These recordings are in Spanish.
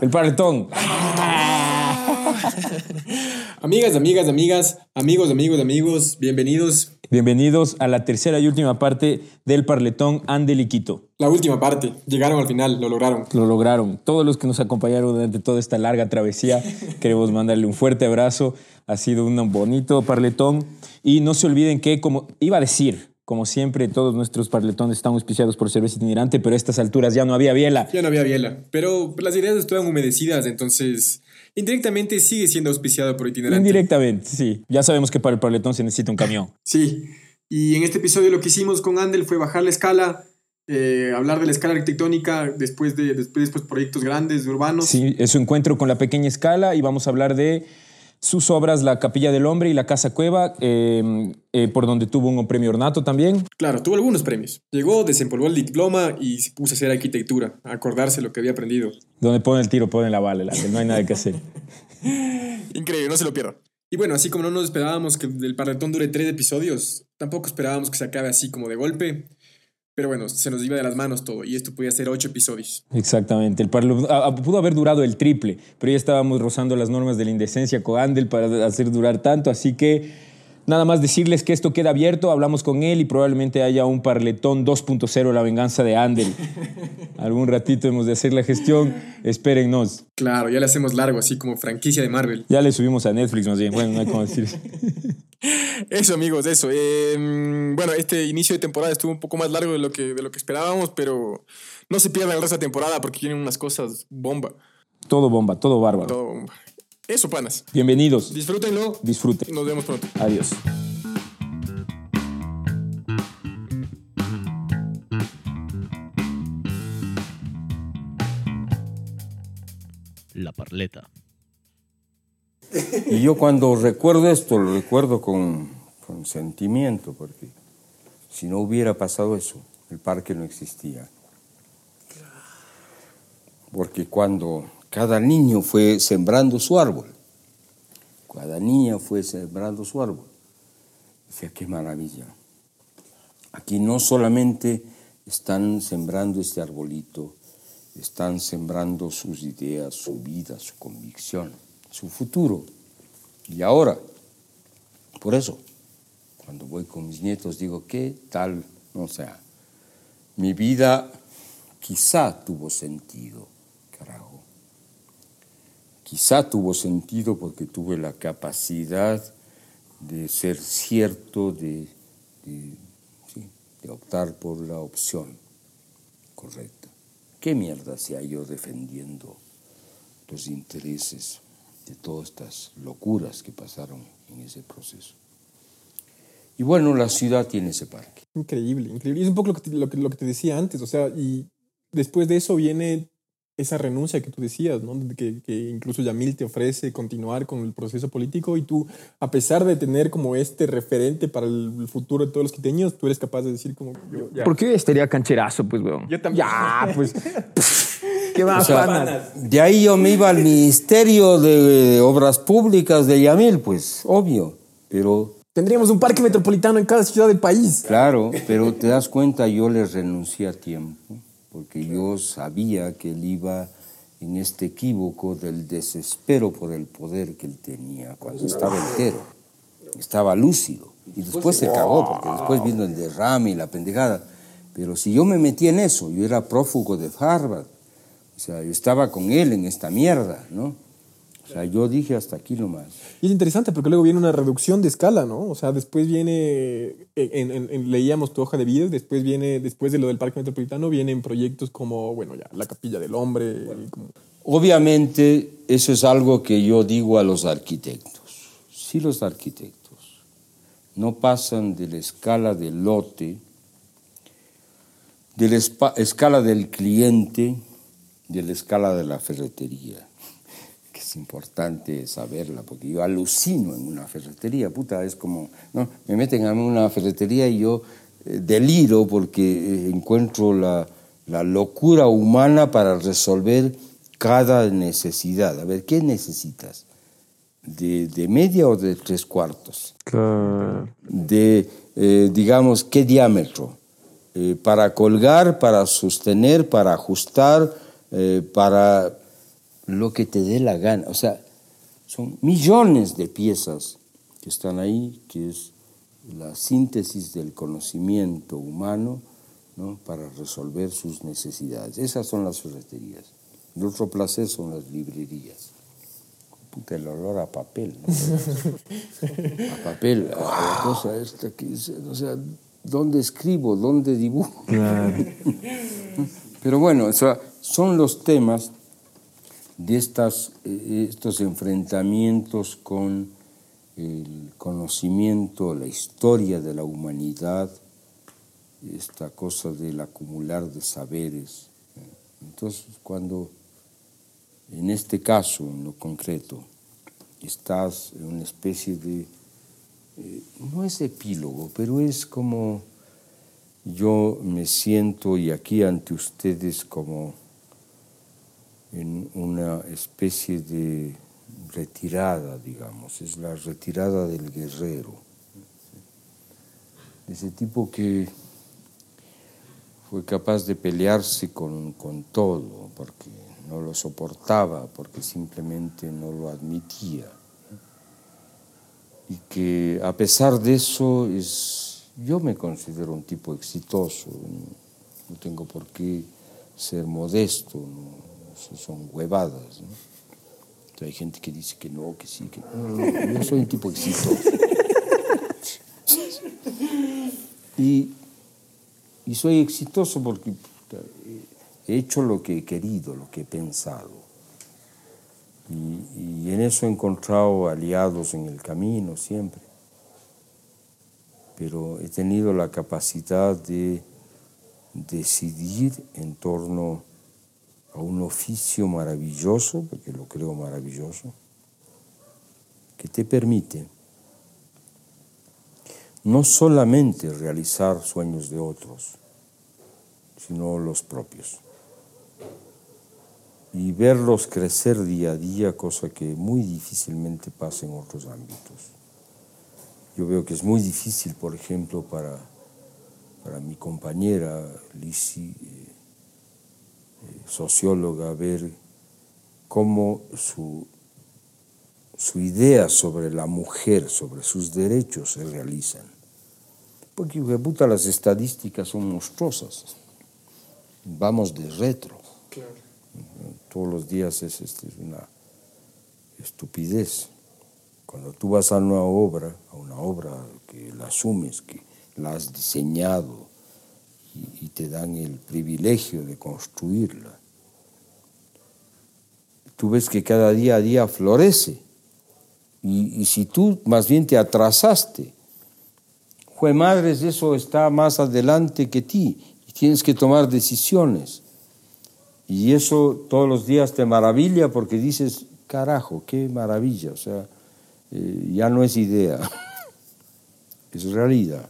El paletón. Amigas, amigas, amigas, amigos, amigos, amigos, bienvenidos. Bienvenidos a la tercera y última parte del Parletón Andeliquito. La última parte. Llegaron al final, lo lograron. Lo lograron. Todos los que nos acompañaron durante toda esta larga travesía, queremos mandarle un fuerte abrazo. Ha sido un bonito Parletón. Y no se olviden que, como iba a decir, como siempre, todos nuestros parletones están auspiciados por cerveza itinerante, pero a estas alturas ya no había biela. Ya no había biela. Pero las ideas estaban humedecidas, entonces indirectamente sigue siendo auspiciado por itinerante. Indirectamente, sí. Ya sabemos que para el parletón se necesita un camión. Sí. Y en este episodio lo que hicimos con Andel fue bajar la escala, eh, hablar de la escala arquitectónica después de después, después proyectos grandes, urbanos. Sí, es su encuentro con la pequeña escala y vamos a hablar de sus obras La Capilla del Hombre y La Casa Cueva, eh, eh, por donde tuvo un premio Ornato también. Claro, tuvo algunos premios. Llegó, desempolvó el diploma y se puso a hacer arquitectura, a acordarse lo que había aprendido. Donde pone el tiro, pone la bala, no hay nada que hacer. Increíble, no se lo pierdan. Y bueno, así como no nos esperábamos que el parletón dure tres episodios, tampoco esperábamos que se acabe así como de golpe. Pero bueno, se nos iba de las manos todo y esto podía ser ocho episodios. Exactamente. El parlo, pudo haber durado el triple, pero ya estábamos rozando las normas de la indecencia con Andel para hacer durar tanto, así que nada más decirles que esto queda abierto, hablamos con él y probablemente haya un parletón 2.0, la venganza de Andel. Algún ratito hemos de hacer la gestión, espérennos. Claro, ya le hacemos largo, así como franquicia de Marvel. Ya le subimos a Netflix más bien, bueno, no hay cómo decir. Eso, amigos, eso. Em, bueno, este inicio de temporada estuvo un poco más largo de lo, que, de lo que esperábamos, pero no se pierdan el resto de temporada porque tienen unas cosas bomba. Todo bomba, todo bárbaro. Todo bomba. Eso, panas. Bienvenidos. Disfrútenlo. Disfruten. Nos vemos pronto. Adiós. La Parleta. Y yo cuando recuerdo esto, lo recuerdo con, con sentimiento, porque si no hubiera pasado eso, el parque no existía. Porque cuando cada niño fue sembrando su árbol, cada niña fue sembrando su árbol, decía, qué maravilla. Aquí no solamente están sembrando este arbolito, están sembrando sus ideas, su vida, su convicción su futuro. Y ahora, por eso, cuando voy con mis nietos digo, ¿qué tal? O sea, mi vida quizá tuvo sentido, carajo. Quizá tuvo sentido porque tuve la capacidad de ser cierto, de, de, de optar por la opción correcta. ¿Qué mierda sea yo defendiendo los intereses de todas estas locuras que pasaron en ese proceso. Y bueno, la ciudad tiene ese parque. Increíble, increíble. Y es un poco lo que, te, lo, que, lo que te decía antes, o sea, y después de eso viene esa renuncia que tú decías, ¿no? Que, que, incluso Yamil te ofrece continuar con el proceso político y tú, a pesar de tener como este referente para el futuro de todos los quiteños, tú eres capaz de decir como... Yo, ya. ¿Por qué estaría cancherazo, pues, weón? Yo también. Ya, pues... ¿Qué más, o sea, De ahí yo me iba al Ministerio de Obras Públicas de Yamil, pues, obvio, pero... Tendríamos un parque metropolitano en cada ciudad del país. Claro, pero te das cuenta, yo le renuncié a tiempo, porque yo sabía que él iba en este equívoco del desespero por el poder que él tenía cuando estaba entero, estaba lúcido. Y después se cagó, porque después vino el derrame y la pendejada. Pero si yo me metí en eso, yo era prófugo de Harvard, o sea, yo estaba con él en esta mierda, ¿no? O sea, yo dije hasta aquí nomás. Y es interesante porque luego viene una reducción de escala, ¿no? O sea, después viene, en, en, en, leíamos tu hoja de vida, después viene, después de lo del Parque Metropolitano, vienen proyectos como, bueno, ya, la Capilla del Hombre. Bueno. Como... Obviamente, eso es algo que yo digo a los arquitectos. Si los arquitectos no pasan de la escala del lote, de la escala del cliente, de la escala de la ferretería, que es importante saberla, porque yo alucino en una ferretería, puta, es como, ¿no? me meten a una ferretería y yo eh, deliro porque eh, encuentro la, la locura humana para resolver cada necesidad. A ver, ¿qué necesitas? ¿De, de media o de tres cuartos? Claro. De, eh, digamos, ¿qué diámetro? eh, para colgar, para sostener, para ajustar, eh, para lo que te dé la gana. O sea, son millones de piezas que están ahí, que es la síntesis del conocimiento humano ¿no? para resolver sus necesidades. Esas son las ferreterías. El otro placer son las librerías. Puta, el olor a papel. ¿no? a papel, a la cosa esta que o sea, ¿dónde escribo? ¿Dónde dibujo? Pero bueno, o sea, son los temas de estas, eh, estos enfrentamientos con el conocimiento, la historia de la humanidad, esta cosa del acumular de saberes. Entonces, cuando en este caso, en lo concreto, estás en una especie de, eh, no es epílogo, pero es como yo me siento y aquí ante ustedes como en una especie de retirada, digamos, es la retirada del guerrero, ese tipo que fue capaz de pelearse con, con todo, porque no lo soportaba, porque simplemente no lo admitía. Y que a pesar de eso, es, yo me considero un tipo exitoso, no, tengo por qué ser modesto, son huevadas. hay gente que dice que no, que sí, que no, yo soy un tipo exitoso. y, y soy exitoso porque he hecho lo que he querido, lo que he pensado. Y, y, en eso he encontrado aliados en el camino siempre. Pero he tenido la capacidad de decidir en torno a un oficio maravilloso, porque lo creo maravilloso, que te permite no solamente realizar sueños de otros, sino los propios y verlos crecer día a día, cosa que muy difícilmente pasa en otros ámbitos. Yo veo que es muy difícil, por ejemplo, para, para mi compañera Lisi, socióloga, ver cómo su, su idea sobre la mujer, sobre sus derechos se realizan. Porque, puta, las estadísticas son monstruosas. Vamos de retro. Claro todos los días es, este, una estupidez. Cuando tú vas a una obra, a una obra que la asumes, que la has diseñado y, te dan el privilegio de construirla, tú ves que cada día a día florece. Y, si tú más bien te atrasaste, fue madres, eso está más adelante que ti y tienes que tomar decisiones. Y eso todos los días te maravilla porque dices, carajo, qué maravilla. O sea, eh, ya no es idea, es realidad.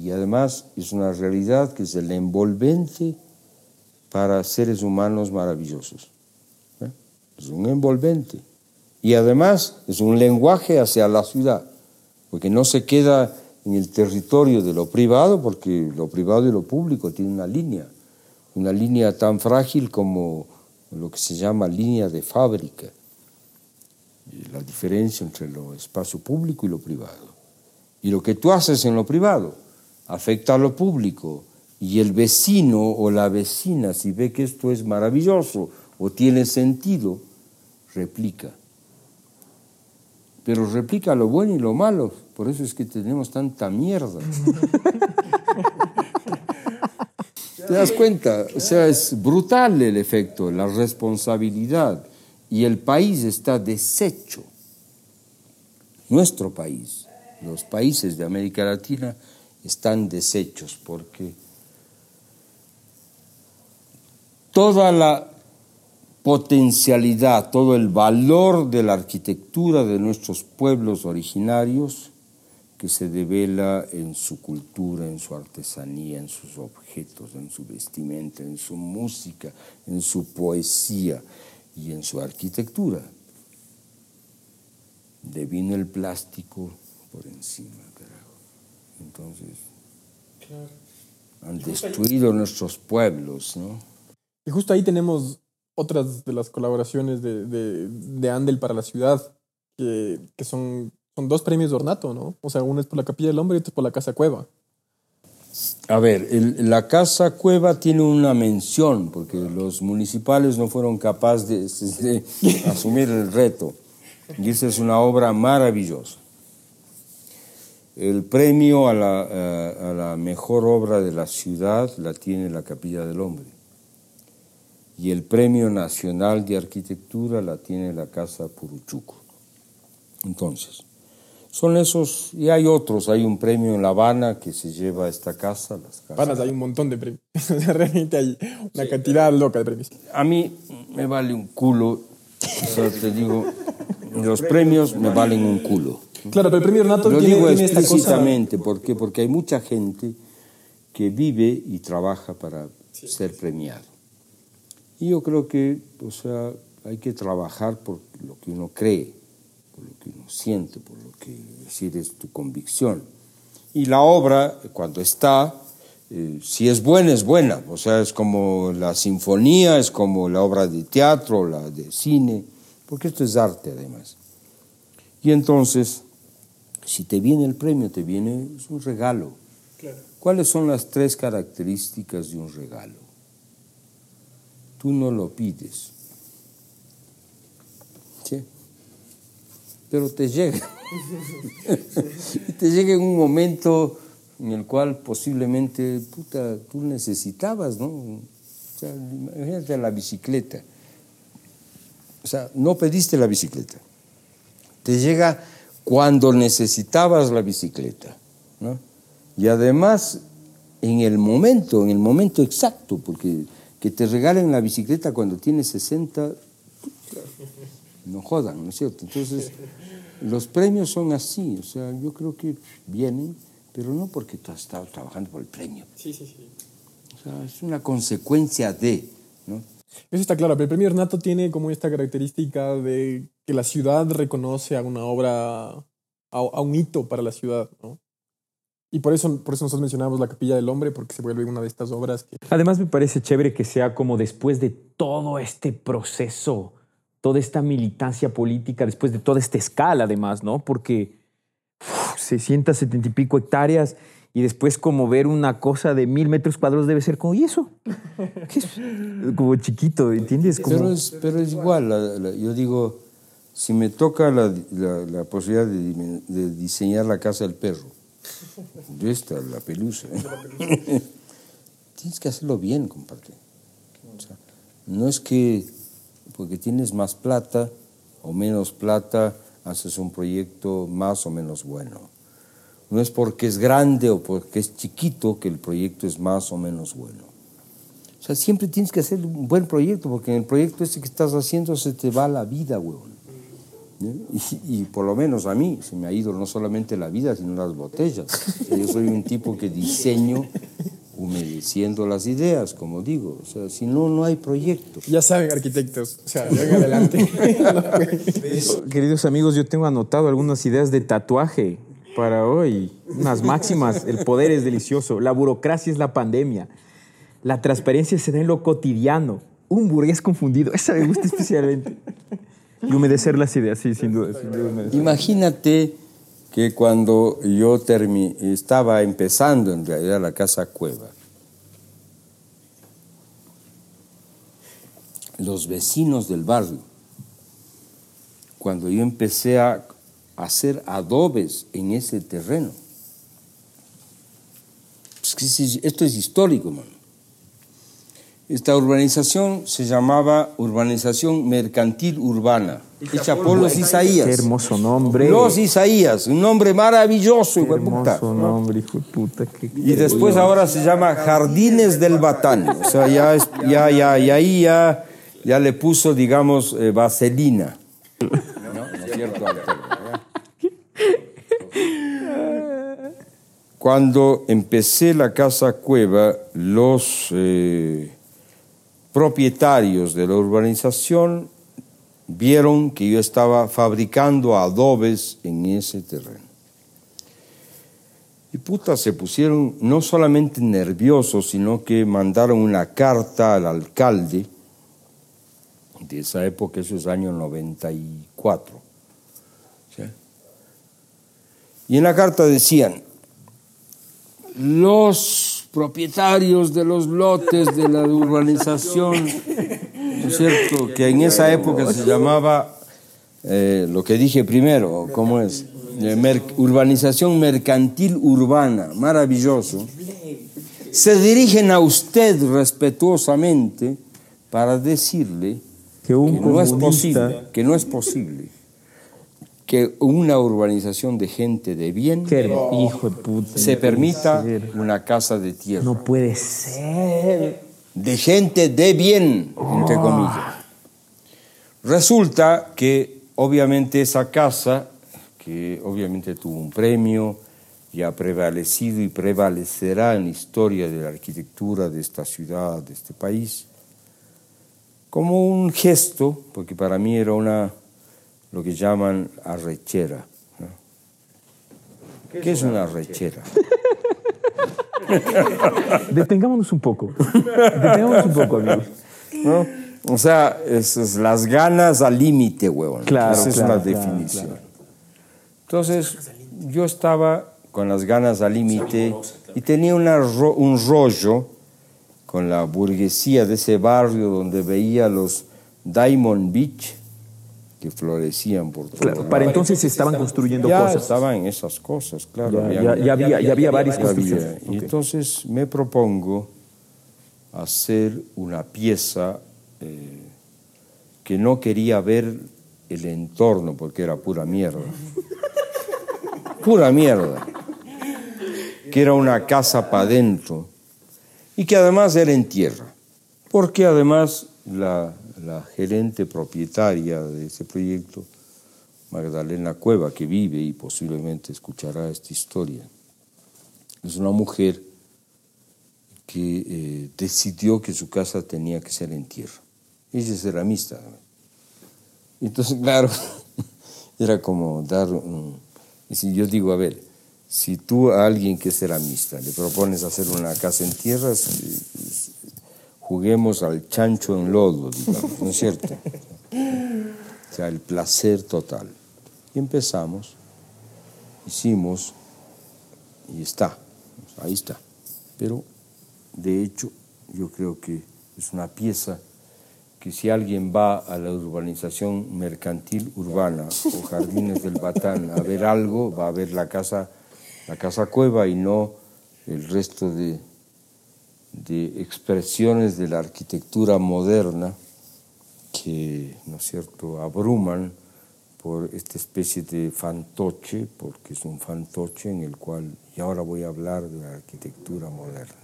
Y además es una realidad que es el envolvente para seres humanos maravillosos. ¿eh? Es un envolvente. Y además es un lenguaje hacia la ciudad, porque no se queda en el territorio de lo privado, porque lo privado y lo público tienen una línea una línea tan frágil como lo que se llama línea de fábrica, la diferencia entre lo espacio público y lo privado. Y lo que tú haces en lo privado afecta a lo público y el vecino o la vecina, si ve que esto es maravilloso o tiene sentido, replica. Pero replica lo bueno y lo malo, por eso es que tenemos tanta mierda. ¿Te das cuenta? O sea, es brutal el efecto, la responsabilidad. Y el país está deshecho. Nuestro país, los países de América Latina están deshechos porque toda la potencialidad, todo el valor de la arquitectura de nuestros pueblos originarios que se devela en su cultura, en su artesanía, en sus objetos, en su vestimenta, en su música, en su poesía y en su arquitectura. Devino el plástico por encima, Entonces, han destruido nuestros pueblos, ¿no? Y justo ahí tenemos otras de las colaboraciones de, de, de Andel para la ciudad, que, que son, son dos premios de ornato, ¿no? O sea, uno es por la Capilla del Hombre y otro es por la Casa Cueva. A ver, el- la Casa Cueva tiene una mención, porque los municipales no fueron capaces de, de asumir el reto. Y esa es una obra maravillosa. El premio a la, a- a la mejor obra de la ciudad la tiene la Capilla del Hombre. Y el premio nacional de arquitectura la tiene la Casa Puruchuco. Entonces, son esos, y hay otros, hay un premio en La Habana que se lleva a esta casa. Las casas. Panas, hay un montón de premios. Realmente hay una cantidad loca de premios. A mí me vale un culo, o sea, te digo, los premios me valen un culo. Claro, pero el premio ornato Lo tiene, digo tiene esta cosa. explícitamente, ¿por qué? Porque hay mucha gente que vive y trabaja para ser premiado. Y yo creo que, o sea, hay que trabajar por lo que uno cree, por lo que uno siente, por lo que es decir es tu convicción. Y la obra, cuando está, eh, si es buena, es buena. O sea, es como la sinfonía, es como la obra de teatro, la de cine, porque esto es arte además. Y entonces, si te viene el premio, te viene es un regalo. ¿Cuáles son las tres características de un regalo? Tú no lo pides. ¿Sí? Pero te llega. Y te llega en un momento en el cual posiblemente, puta, tú necesitabas, ¿no? O sea, imagínate la bicicleta. O sea, no pediste la bicicleta. Te llega cuando necesitabas la bicicleta, ¿no? Y además, en el momento, en el momento exacto, porque que te regalen la bicicleta cuando tienes 60, no jodan, ¿no es cierto? Entonces, los premios son así, o sea, yo creo que vienen, pero no porque tú has estado trabajando por el premio. Sí, sí, sí. O sea, es una consecuencia de, ¿no? Eso está claro, pero el premio ornato tiene como esta característica de que la ciudad reconoce a una obra, a, un hito para la ciudad, ¿no? Y por eso, por eso nosotros mencionamos la Capilla del Hombre, porque se vuelve una de estas obras que... Además me parece chévere que sea como después de todo este proceso, toda esta militancia política, después de toda esta escala además, ¿no? Porque uf, 600, 70 y pico hectáreas y después como ver una cosa de mil metros cuadrados debe ser como, ¿y eso? ¿Qué es? Como chiquito, ¿entiendes? Como, Pero es, pero es igual, la- la- yo digo, si me toca la, la- la posibilidad de, diseñar la casa del perro, de esta, la pelusa, tienes que hacerlo bien, compadre. O sea, no es que porque tienes más plata o menos plata, haces un proyecto más o menos bueno. No es porque es grande o porque es chiquito que el proyecto es más o menos bueno. O sea, siempre tienes que hacer un buen proyecto, porque en el proyecto ese que estás haciendo se te va la vida, huevón. ¿no? Y, y por lo menos a mí se me ha ido no solamente la vida, sino las botellas. Yo soy un tipo que diseño humedeciendo las ideas, como digo. O sea, si no, no hay proyecto. Ya saben, arquitectos, o sea, vengan adelante. Queridos amigos, yo tengo anotado algunas ideas de tatuaje para hoy. Unas máximas. El poder es delicioso. La burocracia es la pandemia. La transparencia se da en lo cotidiano. Un burgués confundido. Esa me gusta especialmente. Y humedecer las ideas, sí, sin duda. sin duda. Imagínate que cuando yo estaba empezando en realidad la casa cueva, los vecinos del barrio, cuando yo empecé a hacer adobes en ese terreno, pues esto es histórico, mano. Esta urbanización se llamaba Urbanización Mercantil Urbana, hecha por los Isaías. Qué hermoso nombre. Los Isaías, un nombre maravilloso, hijo de puta. hermoso nombre, hijo de puta. qué- Y después ahora se llama Jardines del Batán. O sea, ya, es, ya, ya, y ahí ya, ya le puso, digamos, eh, vaselina. ¿No? ¿No es cierto, Cuando empecé la casa cueva, los eh, propietarios de la urbanización vieron que yo estaba fabricando adobes en ese terreno. Y puta, se pusieron no solamente nerviosos, sino que mandaron una carta al alcalde de esa época, eso es año 94. ¿sí? Y en la carta decían, los propietarios de los lotes de la urbanización, ¿no es cierto? Que en esa época se llamaba, eh, lo que dije primero, ¿cómo es? Eh, mer- urbanización mercantil urbana, maravilloso. Se dirigen a usted respetuosamente para decirle Que un que no es posible, que no es posible que una urbanización de gente de bien Qué hijo de puta. se no permita una casa de tierra. No puede ser. de gente de bien, entre comillas. Resulta que obviamente esa casa, que obviamente tuvo un premio y ha prevalecido y prevalecerá en la historia de la arquitectura de esta ciudad, de este país, como un gesto, porque para mí era una, lo que llaman arrechera. ¿no? ¿Qué es una arrechera? Detengámonos un poco. Detengámonos un poco, amigos. ¿no? O sea, esas las ganas al límite, huevón. Claro, Esa es claro, una claro, definición. Entonces, yo estaba con las ganas al límite y tenía una ro- un rollo con la burguesía de ese barrio donde veía los Diamond Beach que florecían por todo Claro, para entonces se estaban construyendo ya cosas. estaban esas cosas, claro. Ya, ya- ya había, ya había varias construcciones. Entonces me propongo hacer una pieza eh, que no quería ver el entorno porque era pura mierda. pura mierda. Que era una casa para adentro y que además era en tierra. Porque además la, la gerente propietaria de ese proyecto, Magdalena Cueva, que vive y posiblemente escuchará esta historia, es una mujer que eh, decidió que su casa tenía que ser en tierra. Ella es ceramista. Entonces, claro, era como dar un... si yo digo, a ver, si tú a alguien que es ceramista le propones hacer una casa en tierra, es- juguemos al chancho en lodo, digamos, ¿no es cierto? O sea, el placer total. Y empezamos, hicimos, y está, ahí está. Pero, de hecho, yo creo que es una pieza que si alguien va a la urbanización mercantil urbana o Jardines del Batán a ver algo, va a ver la casa, la casa cueva y no el resto de, de expresiones de la arquitectura moderna que, ¿no es cierto?, abruman por esta especie de fantoche, porque es un fantoche en el cual, y ahora voy a hablar de la arquitectura moderna.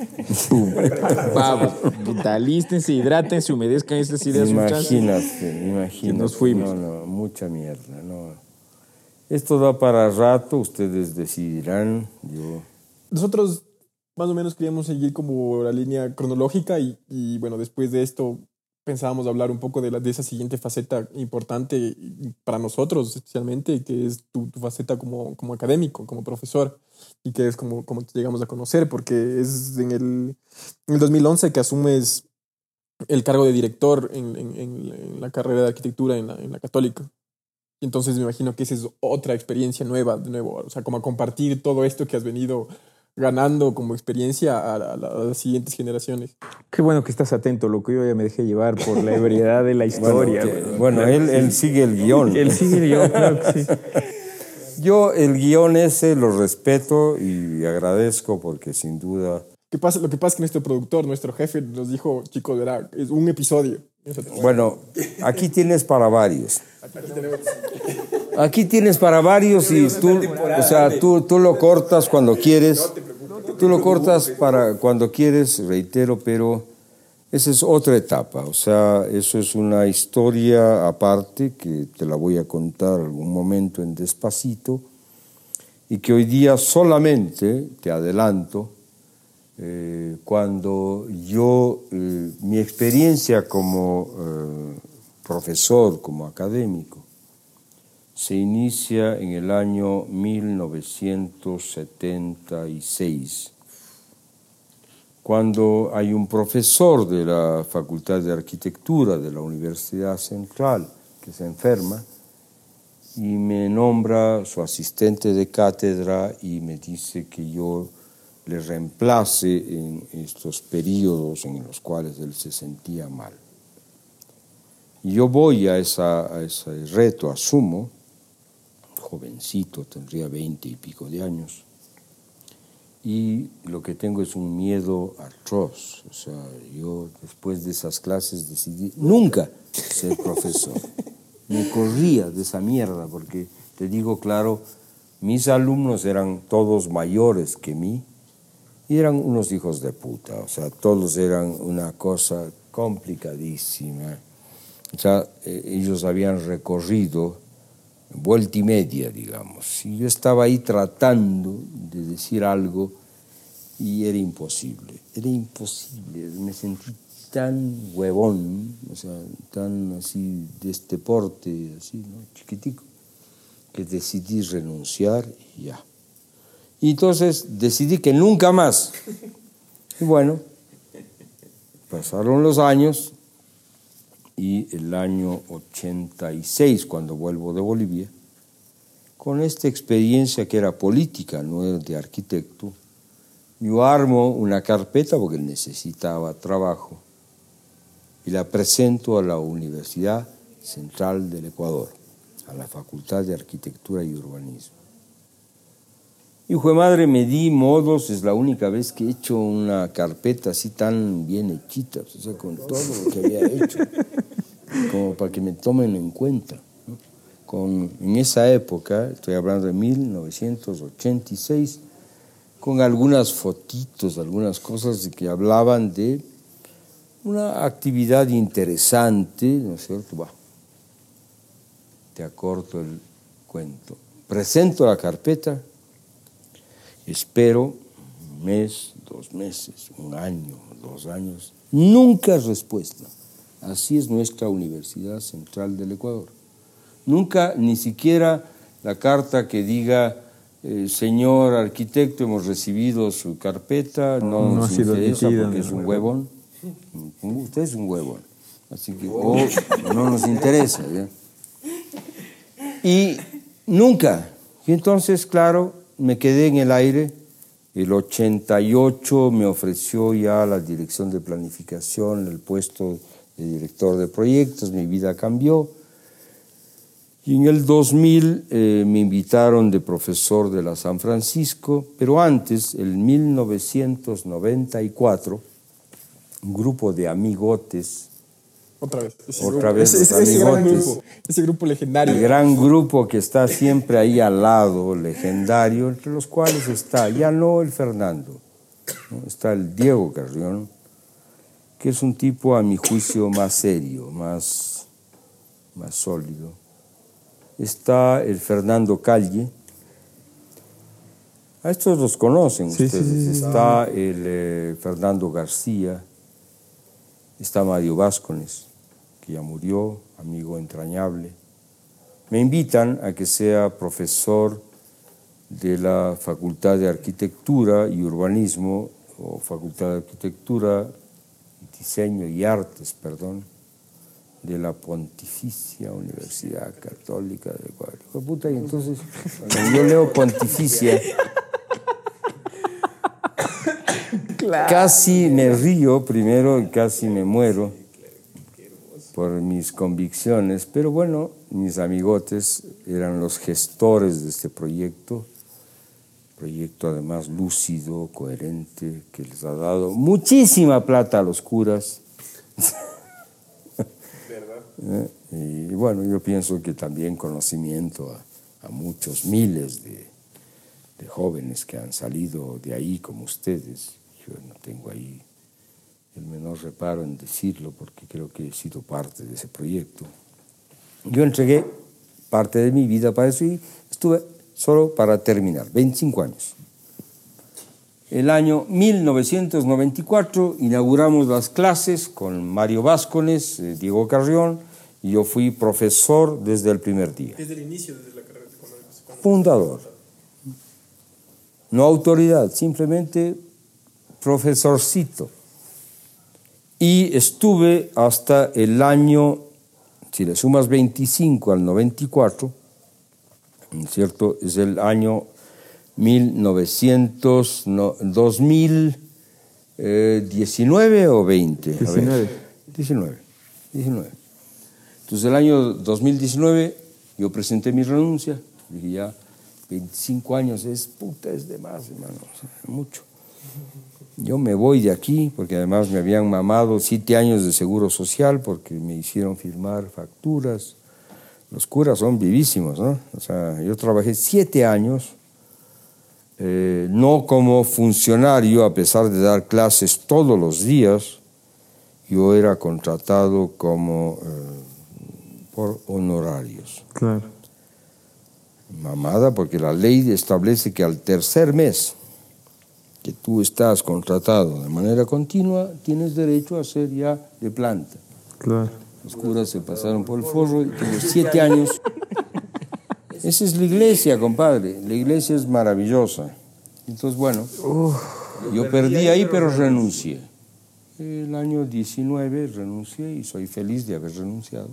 Vamos, puta, alístense, hidrátense, humedezcan esas ideas. Imagínate, imagínate. nos fuimos. No, no, mucha mierda. No. Esto da para rato, ustedes decidirán. Yo, Nosotros más o menos queríamos seguir como la línea cronológica y, y, bueno, después de esto pensábamos hablar un poco de, la, de esa siguiente faceta importante para nosotros especialmente, que es tu, tu faceta como, como académico, como profesor, y que es como, como te llegamos a conocer, porque es en el, en el 2011 que asumes el cargo de director en, en- en la carrera de arquitectura en la, en la católica. Y Entonces me imagino que esa es otra experiencia nueva, de nuevo, o sea, como a compartir todo esto que has venido ganando como experiencia a, a- a las siguientes generaciones. Qué bueno que estás atento, loco. Yo ya me dejé llevar por la ebriedad de la historia. bueno, que- él, él sigue el guion. Él sigue yo, claro que sí. Yo el guion ese lo respeto y agradezco porque sin duda... ¿Qué pasa? Lo que pasa es que nuestro productor, nuestro jefe, nos dijo, chicos, verá, es un episodio. Bueno, aquí tienes para varios. Aquí tienes para varios y tú, o sea, tú, tú lo cortas cuando quieres. Tú lo cortas para cuando quieres, reitero, pero esa es otra etapa. O sea, eso es una historia aparte que te la voy a contar algún momento en despacito y que hoy día solamente, te adelanto, eh, cuando yo, eh, mi experiencia como eh, profesor, como académico, se inicia en el año 1976, cuando hay un profesor de la Facultad de Arquitectura de la Universidad Central que se enferma y me nombra su asistente de cátedra y me dice que yo le reemplace en estos periodos en los cuales él se sentía mal. Y yo voy a, a ese reto, asumo, jovencito, tendría veinte y pico de años, y lo que tengo es un miedo atroz. O sea, yo después de esas clases decidí nunca ser profesor. Me corría de esa mierda porque, te digo claro, mis alumnos eran todos mayores que mí y eran unos hijos de puta. O sea, todos eran una cosa complicadísima. O sea, eh, ellos habían recorrido vuelta y media, digamos. Y yo estaba ahí tratando de decir algo y era imposible, era imposible. Me sentí tan huevón, o sea, tan así de este porte, así, ¿no? chiquitico, que decidí renunciar y ya. Y entonces decidí que nunca más. Y bueno, pasaron los años y el año 86, cuando vuelvo de Bolivia, con esta experiencia que era política, no era de arquitecto, yo armo una carpeta porque necesitaba trabajo y la presento a la Universidad Central del Ecuador, a la Facultad de Arquitectura y Urbanismo. Hijo de madre, me di modos, es la única vez que he hecho una carpeta así tan bien hechita, o sea, con todo lo que había hecho, como para que me tomen en cuenta. Con, en esa época, estoy hablando de 1986, con algunas fotitos, algunas cosas que hablaban de una actividad interesante, ¿no es cierto? Va. Te acorto el cuento. Presento la carpeta Espero un mes, dos meses, un año, dos años. Nunca respuesta. Así es nuestra Universidad Central del Ecuador. Nunca, ni siquiera la carta que diga, eh, señor arquitecto, hemos recibido su carpeta, no, nos interesa porque es un huevón. Usted es un huevón. Así que oh, no nos interesa. Y nunca. Y entonces, claro, me quedé en el aire. El 88 me ofreció ya la dirección de planificación, el puesto de director de proyectos, mi vida cambió. Y en el 2000 eh, me invitaron de profesor de la San Francisco, pero antes, en 1994, un grupo de amigotes otra vez. Otra vez ese, gran grupo, ese grupo legendario. El gran grupo que está siempre ahí al lado, legendario, entre los cuales está ya no el Fernando, está el Diego Carrión, que es un tipo a mi juicio más serio, más, más sólido. Está el Fernando Calle. A estos los conocen ustedes. está el eh, Fernando García, está Mario Vázquez ya murió, amigo entrañable, me invitan a que sea profesor de la Facultad de Arquitectura y Urbanismo, o Facultad de Arquitectura, Diseño y Artes, perdón, de la Pontificia Universidad Católica de Ecuador. y entonces, cuando yo leo Pontificia, casi me río primero y casi me muero por mis convicciones, pero bueno, mis amigotes eran los gestores de este proyecto, proyecto además lúcido, coherente, que les ha dado muchísima plata a los curas. ¿Verdad? y bueno, yo pienso que también conocimiento a, muchos miles de, de jóvenes que han salido de ahí como ustedes. Yo no tengo ahí el menor reparo en decirlo porque creo que he sido parte de ese proyecto. Yo entregué parte de mi vida para eso y estuve solo para terminar, 25 años. El año 1994 inauguramos las clases con Mario Vázquez, eh, Diego Carrión y yo fui profesor desde el primer día. Desde el inicio, desde la carrera. Fundador. No autoridad, simplemente profesorcito. Y estuve hasta el año, si le sumas 25 al 94, ¿cierto? Es el año 1900, no, 2019 o 20? 19. 19. 19. Entonces el año 2019 yo presenté mi renuncia, dije ya 25 años es puta, es de más, hermano, mucho. Yo me voy de aquí porque además me habían mamado siete años de seguro social porque me hicieron firmar facturas. Los curas son vivísimos, ¿no? O sea, yo trabajé siete años, eh, no como funcionario, a pesar de dar clases todos los días, yo era contratado como eh, por honorarios. Claro. Mamada porque la ley establece que al tercer mes que tú estás contratado de manera continua, tienes derecho a ser ya de planta. Claro. Los curas se pasaron por el forro y tuve siete años. Esa es la iglesia, compadre. La iglesia es maravillosa. Entonces, bueno, yo perdí ahí, pero renuncié. El año 19 renuncié y soy feliz de haber renunciado.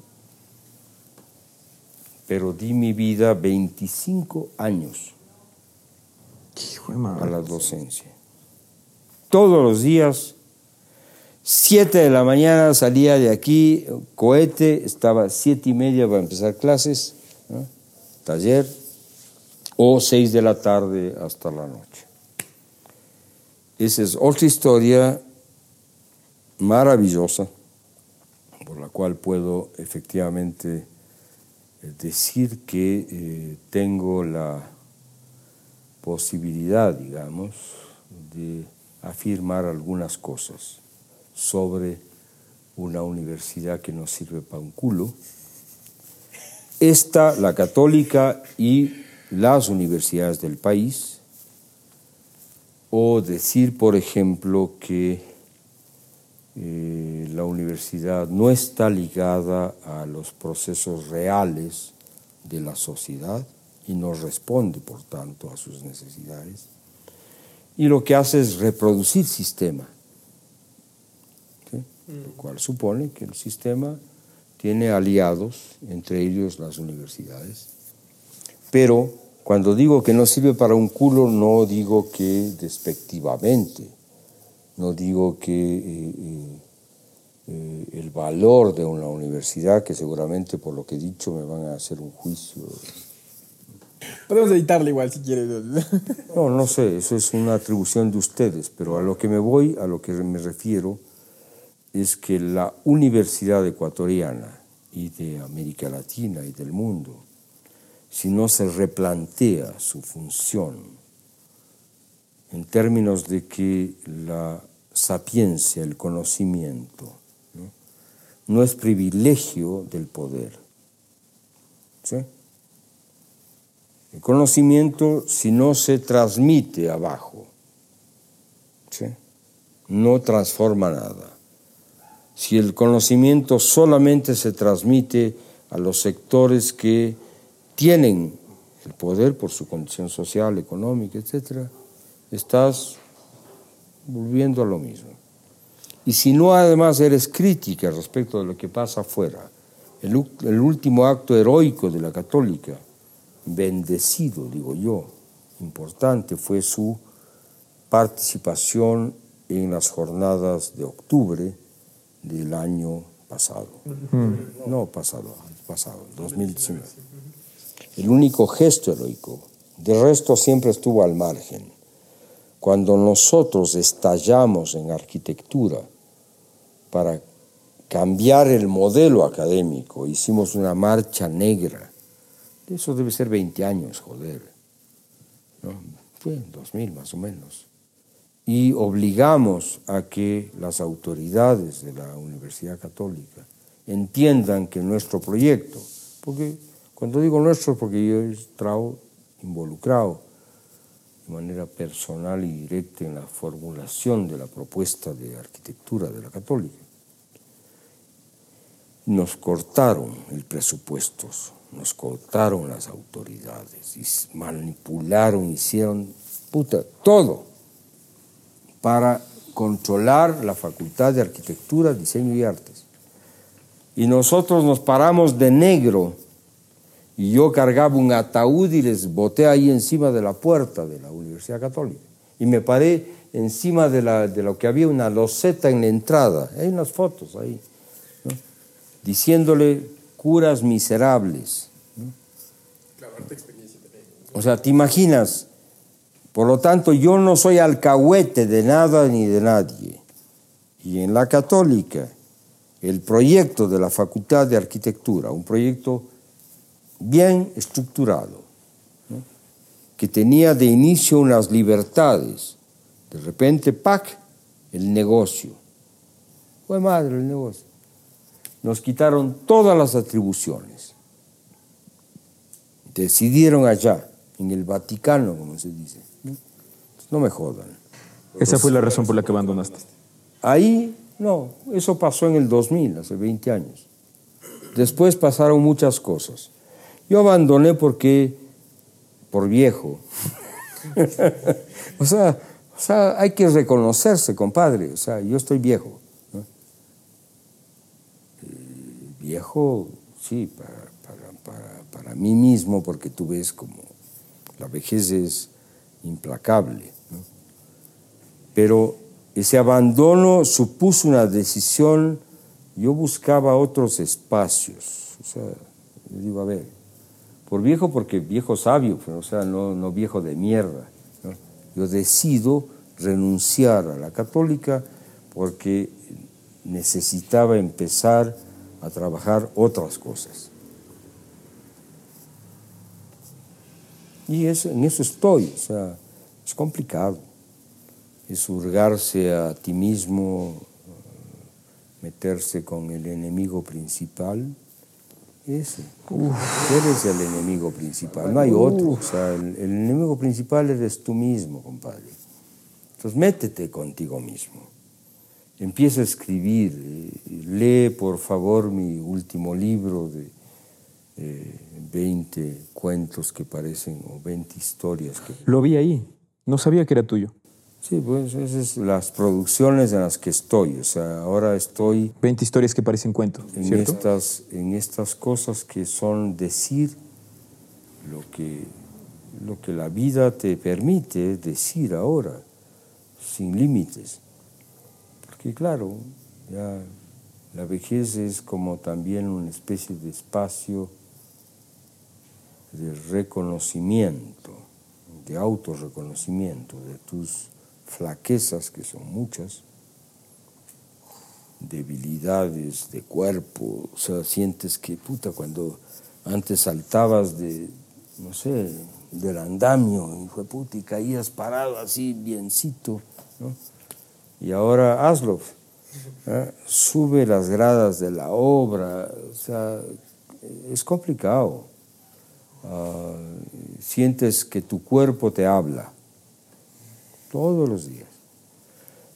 Pero di mi vida 25 años a la docencia. Todos los días, 7 de la mañana salía de aquí, cohete, estaba siete y media para empezar clases, taller, o 6 de la tarde hasta la noche. Esa es otra historia maravillosa por la cual puedo efectivamente eh, decir que eh, tengo la posibilidad, digamos, de afirmar algunas cosas sobre una universidad que no sirve para un culo. Esta, la católica y las universidades del país, o decir, por ejemplo, que eh, la universidad no está ligada a los procesos reales de la sociedad y no responde, por tanto, a sus necesidades. Y lo que hace es reproducir sistema, lo cual supone que el sistema tiene aliados, entre ellos las universidades. Pero cuando digo que no sirve para un culo, no digo que despectivamente, no digo que eh, eh, eh, el valor de una universidad, que seguramente por lo que he dicho me van a hacer un juicio. Podemos editarle igual si quieres. No, no sé, eso es una atribución de ustedes, pero a lo que me voy, a lo que me refiero, es que la universidad ecuatoriana y de América Latina y del mundo, si no se replantea su función en términos de que la sapiencia, el conocimiento, no, es privilegio del poder. El conocimiento, si no se transmite abajo, no transforma nada. Si el conocimiento solamente se transmite a los sectores que tienen el poder por su condición social, económica, etc., estás volviendo a lo mismo. Y si no además eres crítica respecto de lo que pasa afuera, el, el último acto heroico de la católica, bendecido, digo yo, importante, fue su participación en las jornadas de octubre del año pasado. No pasado, pasado, 2019. El único gesto heroico. De resto siempre estuvo al margen. Cuando nosotros estallamos en arquitectura para cambiar el modelo académico, hicimos una marcha negra. Eso debe ser 20 años, joder. ¿no? Fue en 2000 más o menos. Y obligamos a que las autoridades de la Universidad Católica entiendan que nuestro proyecto, porque cuando digo nuestro, porque yo he estado involucrado de manera personal y directa en la formulación de la propuesta de arquitectura de la Católica, nos cortaron el presupuesto, nos cortaron las autoridades, y manipularon, hicieron puta, todo para controlar la Facultad de Arquitectura, Diseño y Artes. Y nosotros nos paramos de negro y yo cargaba un ataúd y les boté ahí encima de la puerta de la Universidad Católica. Y me paré encima de, la, de lo que había una loseta en la entrada, hay unas fotos ahí, diciéndole curas miserables. O sea, ¿te imaginas? Por lo tanto, yo no soy alcahuete de nada ni de nadie. Y en la católica, el proyecto de la Facultad de Arquitectura, un proyecto bien estructurado, que tenía de inicio unas libertades, de repente, ¡pac!, el negocio. Fue madre el negocio. Nos quitaron todas las atribuciones. Decidieron allá, en el Vaticano, como se dice. No me jodan. Esa fue la razón por la que abandonaste. Ahí, no, eso pasó en el 2000, hace 20 años. Después pasaron muchas cosas. Yo abandoné porque, por viejo. o, sea, o sea, hay que reconocerse, compadre. O sea, yo estoy viejo. Viejo, sí, para, para, para, mí mismo, porque tú ves como la vejez es implacable. Pero ese abandono supuso una decisión, yo buscaba otros espacios. O sea, digo, a ver, por viejo porque viejo sabio, pero, o sea, no viejo de mierda. Yo decido renunciar a la católica porque necesitaba empezar a trabajar otras cosas. Y eso, en eso estoy, o sea, es complicado es hurgarse a ti mismo, meterse con el enemigo principal. Ese. Eres el enemigo principal, no hay otro. O sea, el, el, enemigo principal eres tú mismo, compadre. Entonces métete contigo mismo. Empieza a escribir. Lee, por favor, mi último libro de eh, 20 cuentos que parecen, o 20 historias. Que... Lo vi ahí. No sabía que era tuyo. Sí, pues esas son las producciones en las que estoy. O sea, ahora estoy... 20 historias que parecen cuentos, en ¿cierto? Estas, en estas cosas que son decir lo que, lo que la vida te permite decir ahora, sin límites. Porque claro, ya la vejez es como también una especie de espacio de reconocimiento, de autorreconocimiento de tus flaquezas, que son muchas, debilidades de cuerpo, o sea, sientes que, puta, cuando antes saltabas de, no sé, del andamio, y fue puta, y caías parado así, biencito, ¿no? Y ahora hazlo, ¿eh? sube las gradas de la obra, o sea, es complicado. Uh, sientes que tu cuerpo te habla todos los días.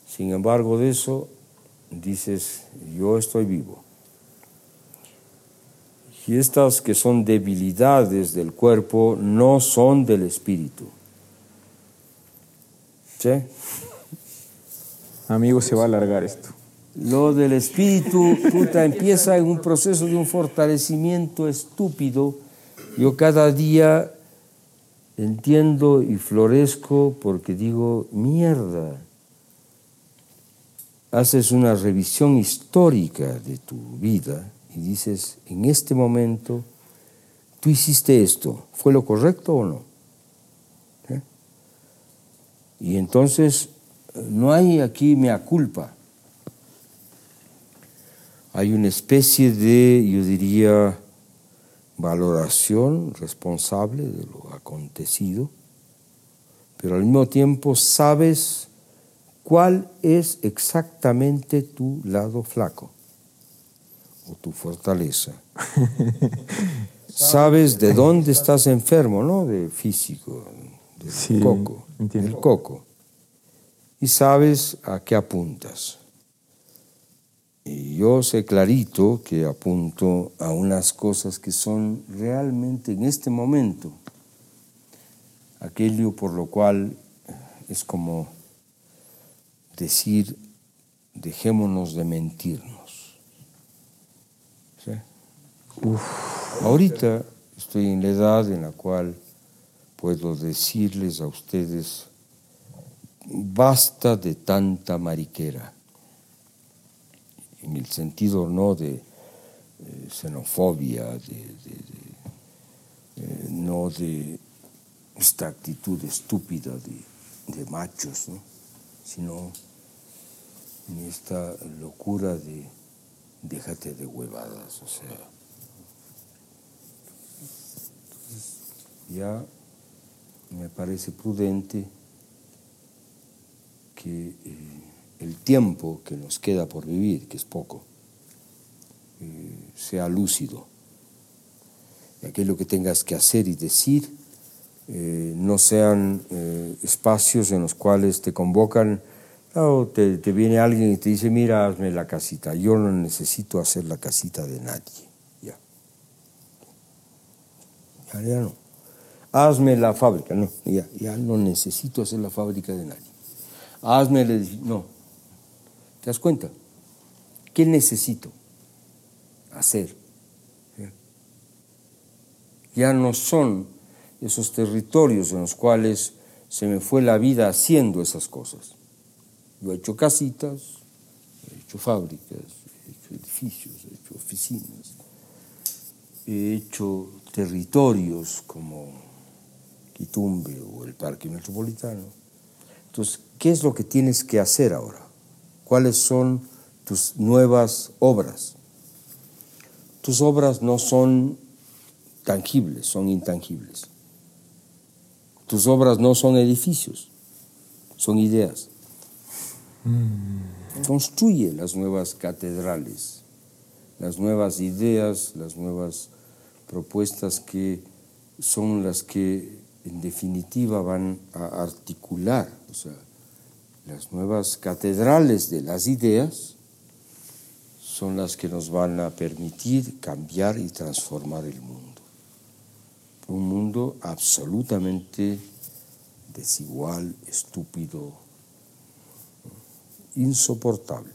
Sin embargo de eso, dices, yo estoy vivo. Y estas que son debilidades del cuerpo no son del espíritu. ¿Sí? Amigo, se va a alargar esto. Lo del espíritu, puta, empieza en un proceso de un fortalecimiento estúpido. Yo cada día entiendo y florezco porque digo, mierda, haces una revisión histórica de tu vida y dices, en este momento, tú hiciste esto, ¿fue lo correcto o no? ¿Eh? Y entonces no hay aquí mea culpa. Hay una especie de, yo diría, valoración responsable de lo acontecido, pero al mismo tiempo sabes cuál es exactamente tu lado flaco o tu fortaleza. sabes de dónde estás enfermo, ¿no? De físico, del Sí, coco, entiendo. del coco. Y sabes a qué apuntas. Y yo sé clarito que apunto a unas cosas que son realmente en este momento aquello por lo cual es como decir, dejémonos de mentirnos. Ahorita estoy en la edad en la cual puedo decirles a ustedes, basta de tanta mariquera, en el sentido no de eh, xenofobia, de, eh, no de esta actitud estúpida de, machos, sino en esta locura de déjate de huevadas, o sea. ya me parece prudente que eh, el tiempo que nos queda por vivir, que es poco, eh, sea lúcido. Aquello que tengas que hacer y decir eh, no sean espacios en los cuales te convocan, o te, viene alguien y te dice, mira, hazme la casita. Yo no necesito hacer la casita de nadie. Ya. Ya, no. Hazme la fábrica. No, ya, ya no necesito hacer la fábrica de nadie hazme el edificio. No. ¿Te das cuenta? ¿Qué necesito hacer? Ya no son esos territorios en los cuales se me fue la vida haciendo esas cosas. Yo he hecho casitas, he hecho fábricas, he hecho edificios, he hecho oficinas, he hecho territorios como Quitumbe o el Parque Metropolitano. Entonces, ¿Qué es lo que tienes que hacer ahora? ¿Cuáles son tus nuevas obras? Tus obras no son tangibles, son intangibles. Tus obras no son edificios, son ideas. Mm. Construye las nuevas catedrales, las nuevas ideas, las nuevas propuestas que son las que en definitiva van a articular, o sea, las nuevas catedrales de las ideas son las que nos van a permitir cambiar y transformar el mundo. Un mundo absolutamente desigual, estúpido, insoportable.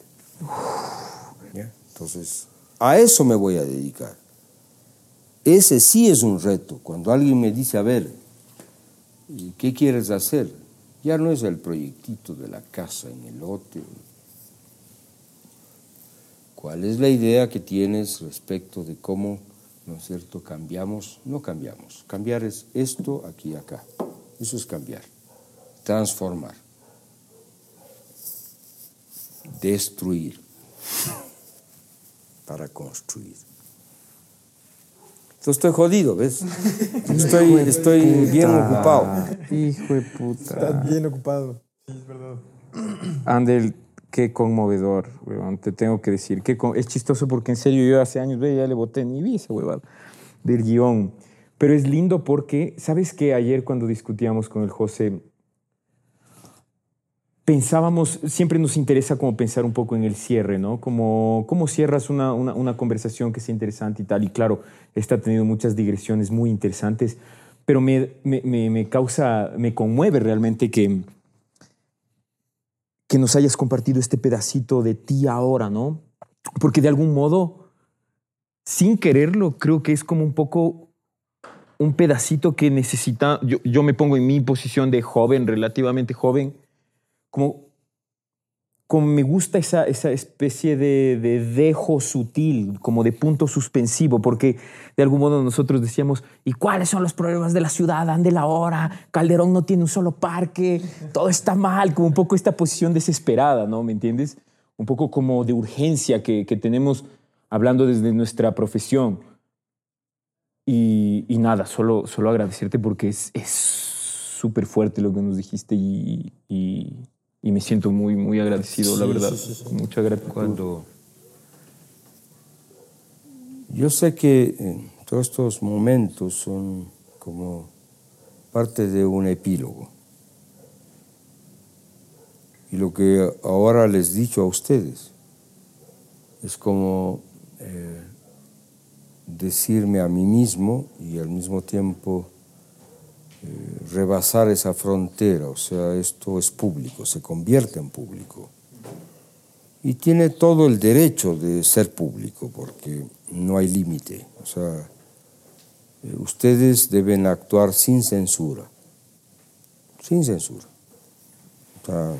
Entonces, a eso me voy a dedicar. Ese sí es un reto. Cuando alguien me dice, a ver, ¿qué quieres hacer? Ya no es el proyectito de la casa en el lote. ¿Cuál es la idea que tienes respecto de cómo, ¿no es cierto?, cambiamos. No cambiamos. Cambiar es esto, aquí, acá. Eso es cambiar. Transformar. Destruir. Para construir estoy jodido, ¿ves? Estoy, estoy bien ocupado. Hijo de puta. Estás bien ocupado. Sí, es verdad. Andel, qué conmovedor, weón. Te tengo que decir. Qué es chistoso porque en serio yo hace años ya le boté ni vi esa huevada del guion. Pero es lindo porque, ¿sabes qué? Ayer cuando discutíamos con el José, pensábamos, siempre nos interesa como pensar un poco en el cierre, ¿no? Como cómo cierras una, una, conversación que sea interesante y tal. Y claro, esta ha tenido muchas digresiones muy interesantes, pero me, me, me, causa, me conmueve realmente que, que nos hayas compartido este pedacito de ti ahora, ¿no? Porque de algún modo, sin quererlo, creo que es como un poco un pedacito que necesita, yo, yo me pongo en mi posición de joven, relativamente joven, como, como me gusta esa, esa especie de, de, dejo sutil, como de punto suspensivo, porque de algún modo nosotros decíamos, ¿y cuáles son los problemas de la ciudad? Ande la hora, Calderón no tiene un solo parque, todo está mal, como un poco esta posición desesperada, ¿no? ¿Me entiendes? Un poco como de urgencia que, que tenemos hablando desde nuestra profesión. Y, y, nada, solo, solo agradecerte porque es súper fuerte lo que nos dijiste y, y y me siento muy, muy agradecido, la verdad. Mucha gratitud. Cuando yo sé que eh, todos estos momentos son como parte de un epílogo. Y lo que ahora les he dicho a ustedes es como eh, decirme a mí mismo y al mismo tiempo rebasar esa frontera, o sea, esto es público, se convierte en público. Y tiene todo el derecho de ser público, porque no hay límite. O sea, eh, ustedes deben actuar sin censura, sin censura. O sea,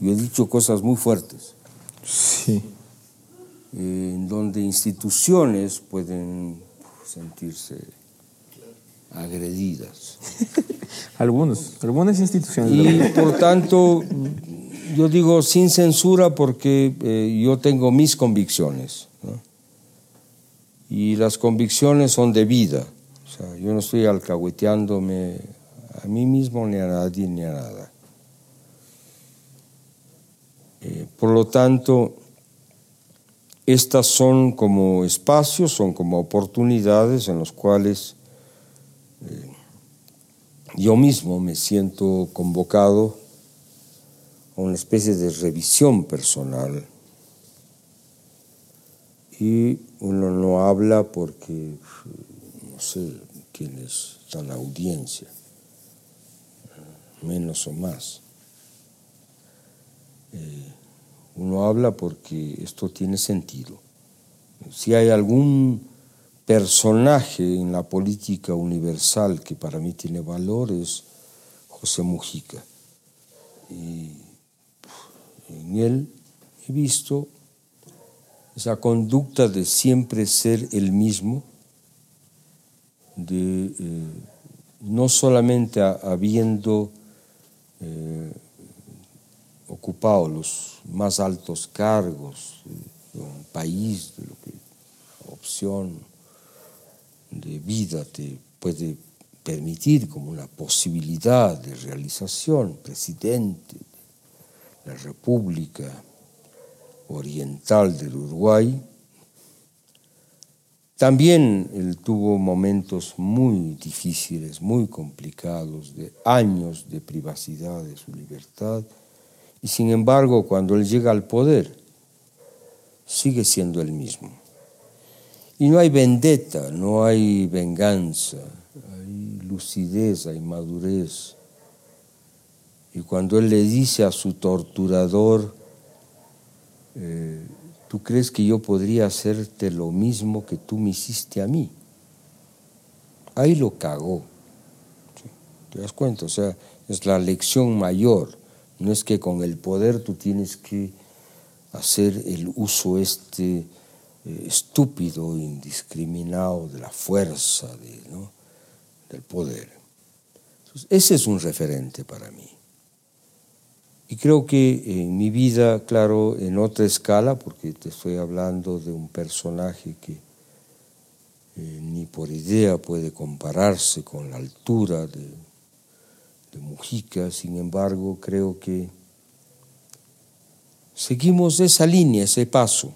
yo he dicho cosas muy fuertes. Sí. eh, en donde instituciones pueden sentirse agredidas. Algunos, algunas instituciones. Y por tanto, yo digo sin censura porque eh, yo tengo mis convicciones. ¿no? Y las convicciones son de vida. O sea, yo no estoy alcahueteándome a mí mismo, ni a nadie, ni a nada. Eh, por lo tanto, estas son como espacios, son como oportunidades en los cuales yo mismo me siento convocado a una especie de revisión personal. Y uno no habla porque no sé quién está en la audiencia, menos o más. Eh, uno habla porque esto tiene sentido. Si hay algún personaje en la política universal que para mí tiene valor es José Mujica. Y en él he visto esa conducta de siempre ser el mismo, de eh, no solamente habiendo eh, ocupado los más altos cargos de un país, de lo que opción de vida te puede permitir como una posibilidad de realización, presidente de la República Oriental del Uruguay. También él tuvo momentos muy difíciles, muy complicados, de años de privacidad de su libertad, y sin embargo cuando él llega al poder, sigue siendo el mismo. Y no hay vendetta, no hay venganza, hay lucidez, hay madurez. Y cuando él le dice a su torturador, eh, ¿tú crees que yo podría hacerte lo mismo que tú me hiciste a mí? Ahí lo cagó. ¿Te das cuenta? O sea, es la lección mayor. No es que con el poder tú tienes que hacer el uso este eh, estúpido, indiscriminado de la fuerza, del poder. Ese es un referente para mí. Y creo que en mi vida, claro, en otra escala, porque te estoy hablando de un personaje que eh, ni por idea puede compararse con la altura de Mujica, sin embargo, creo que seguimos esa línea, ese paso.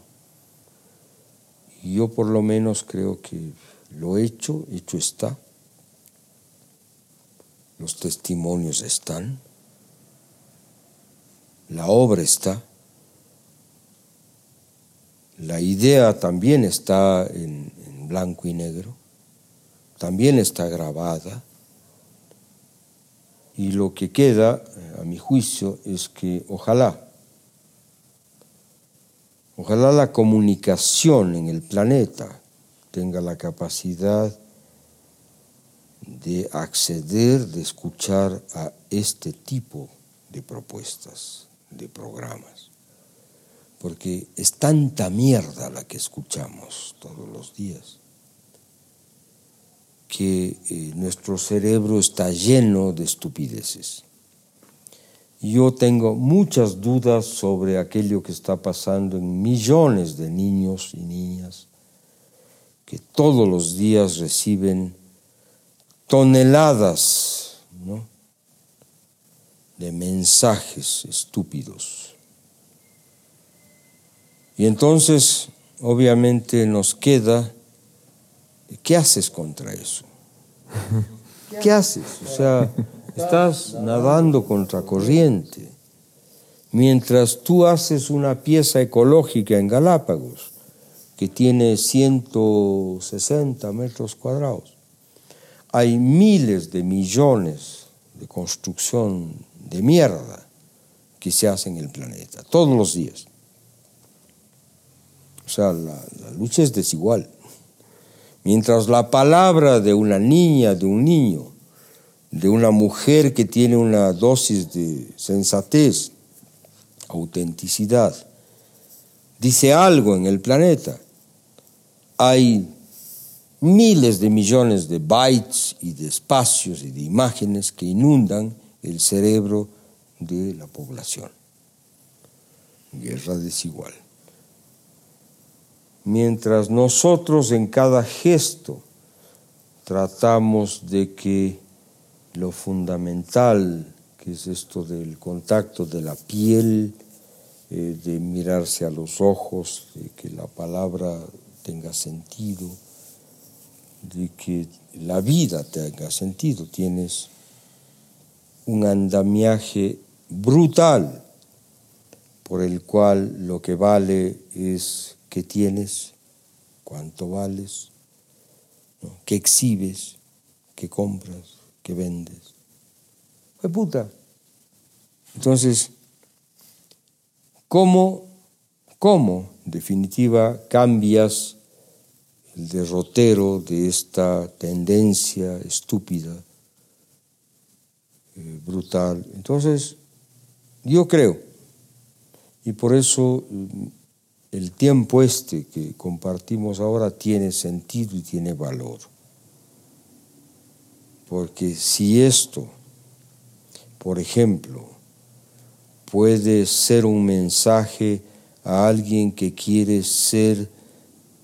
Yo por lo menos creo que lo hecho, hecho está. Los testimonios están. La obra está. La idea también está en, en blanco y negro. También está grabada. Y lo que queda, a mi juicio, es que ojalá Ojalá la comunicación en el planeta tenga la capacidad de acceder, de escuchar a este tipo de propuestas, de programas. Porque es tanta mierda la que escuchamos todos los días que eh, nuestro cerebro está lleno de estupideces. Yo tengo muchas dudas sobre aquello que está pasando en millones de niños y niñas que todos los días reciben toneladas ¿no? de mensajes estúpidos. Y entonces, obviamente, nos queda, ¿qué haces contra eso? ¿Qué haces? O sea, estás nadando contra corriente. Mientras tú haces una pieza ecológica en Galápagos, que tiene 160 metros cuadrados, hay miles de millones de construcción de mierda que se hace en el planeta, todos los días. O sea, la, la lucha es desigual. Mientras la palabra de una niña, de un niño, de una mujer que tiene una dosis de sensatez, autenticidad, dice algo en el planeta, hay miles de millones de bytes y de espacios y de imágenes que inundan el cerebro de la población. Guerra desigual. Mientras nosotros en cada gesto tratamos de que lo fundamental, que es esto del contacto de la piel, eh, de mirarse a los ojos, de que la palabra tenga sentido, de que la vida tenga sentido. Tienes un andamiaje brutal por el cual lo que vale es qué tienes, cuánto vales, qué exhibes, qué compras, qué vendes. Fue puta. Entonces, ¿cómo, cómo, en definitiva, cambias el derrotero de esta tendencia estúpida, eh, brutal. Entonces, yo creo, y por eso mm, el tiempo este que compartimos ahora tiene sentido y tiene valor. Porque si esto, por ejemplo, puede ser un mensaje a alguien que quiere ser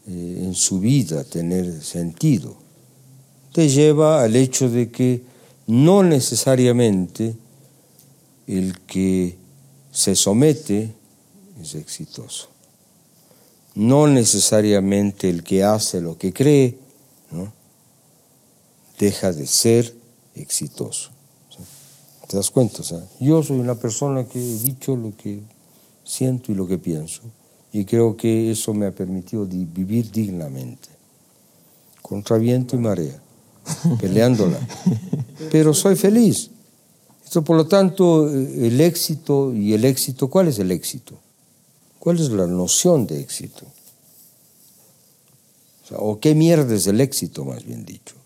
eh, en su vida tener sentido, te lleva al hecho de que no necesariamente el que se somete es exitoso. No necesariamente el que hace lo que cree. Deja de ser exitoso. ¿Te das cuenta? yo soy una persona que he dicho lo que siento y lo que pienso y creo que eso me ha permitido vivir dignamente, contra viento y marea, peleándola. Pero soy feliz. Esto, por lo tanto, eh, el éxito y el éxito, ¿cuál es el éxito? ¿Cuál es la noción de éxito? O, o qué mierda es el éxito, más bien dicho.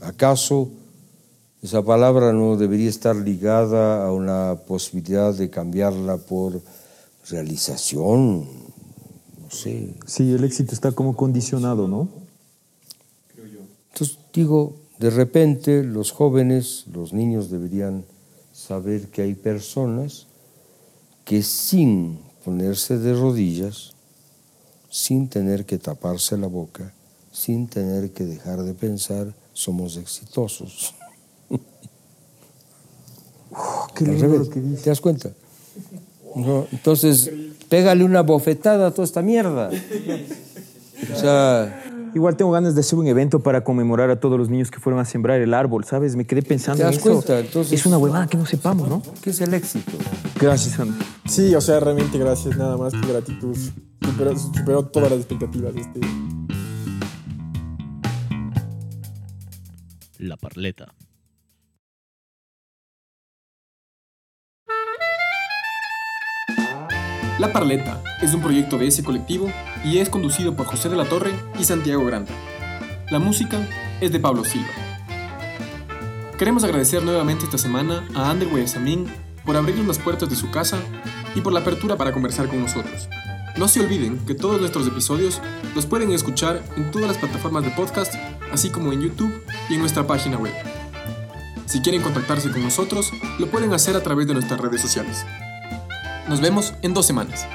¿Acaso esa palabra no debería estar ligada a una posibilidad de cambiarla por realización, no sé. Sí, el éxito está como condicionado, ¿no? Entonces digo, de repente los jóvenes, los niños deberían saber que hay personas que sin ponerse de rodillas, sin tener que taparse la boca, sin tener que dejar de pensar, somos exitosos. qué lindo que ¿Te das cuenta? entonces, pégale una bofetada a toda esta mierda. O sea, Igual tengo ganas de hacer un evento para conmemorar a todos los niños que fueron a sembrar el árbol, ¿sabes? Me quedé pensando ¿Te das en eso. cuenta? Entonces- es una huevada que no sepamos, ¿no? ¿qué es el éxito? Gracias, Andy. Sí, o sea, realmente gracias, nada más que gratitud. Superó, superó todas las expectativas. Este. La Parleta. La Parleta es un proyecto de ese colectivo y es conducido por José de la Torre y Santiago Granda. La música es de Pablo Silva. Queremos agradecer nuevamente esta semana a Ander Guayasamín por abrirnos las puertas de su casa y por la apertura para conversar con nosotros. No se olviden que todos nuestros episodios los pueden escuchar en todas las plataformas de podcast, así como en YouTube y en nuestra página web. Si quieren contactarse con nosotros, lo pueden hacer a través de nuestras redes sociales. Nos vemos en dos semanas.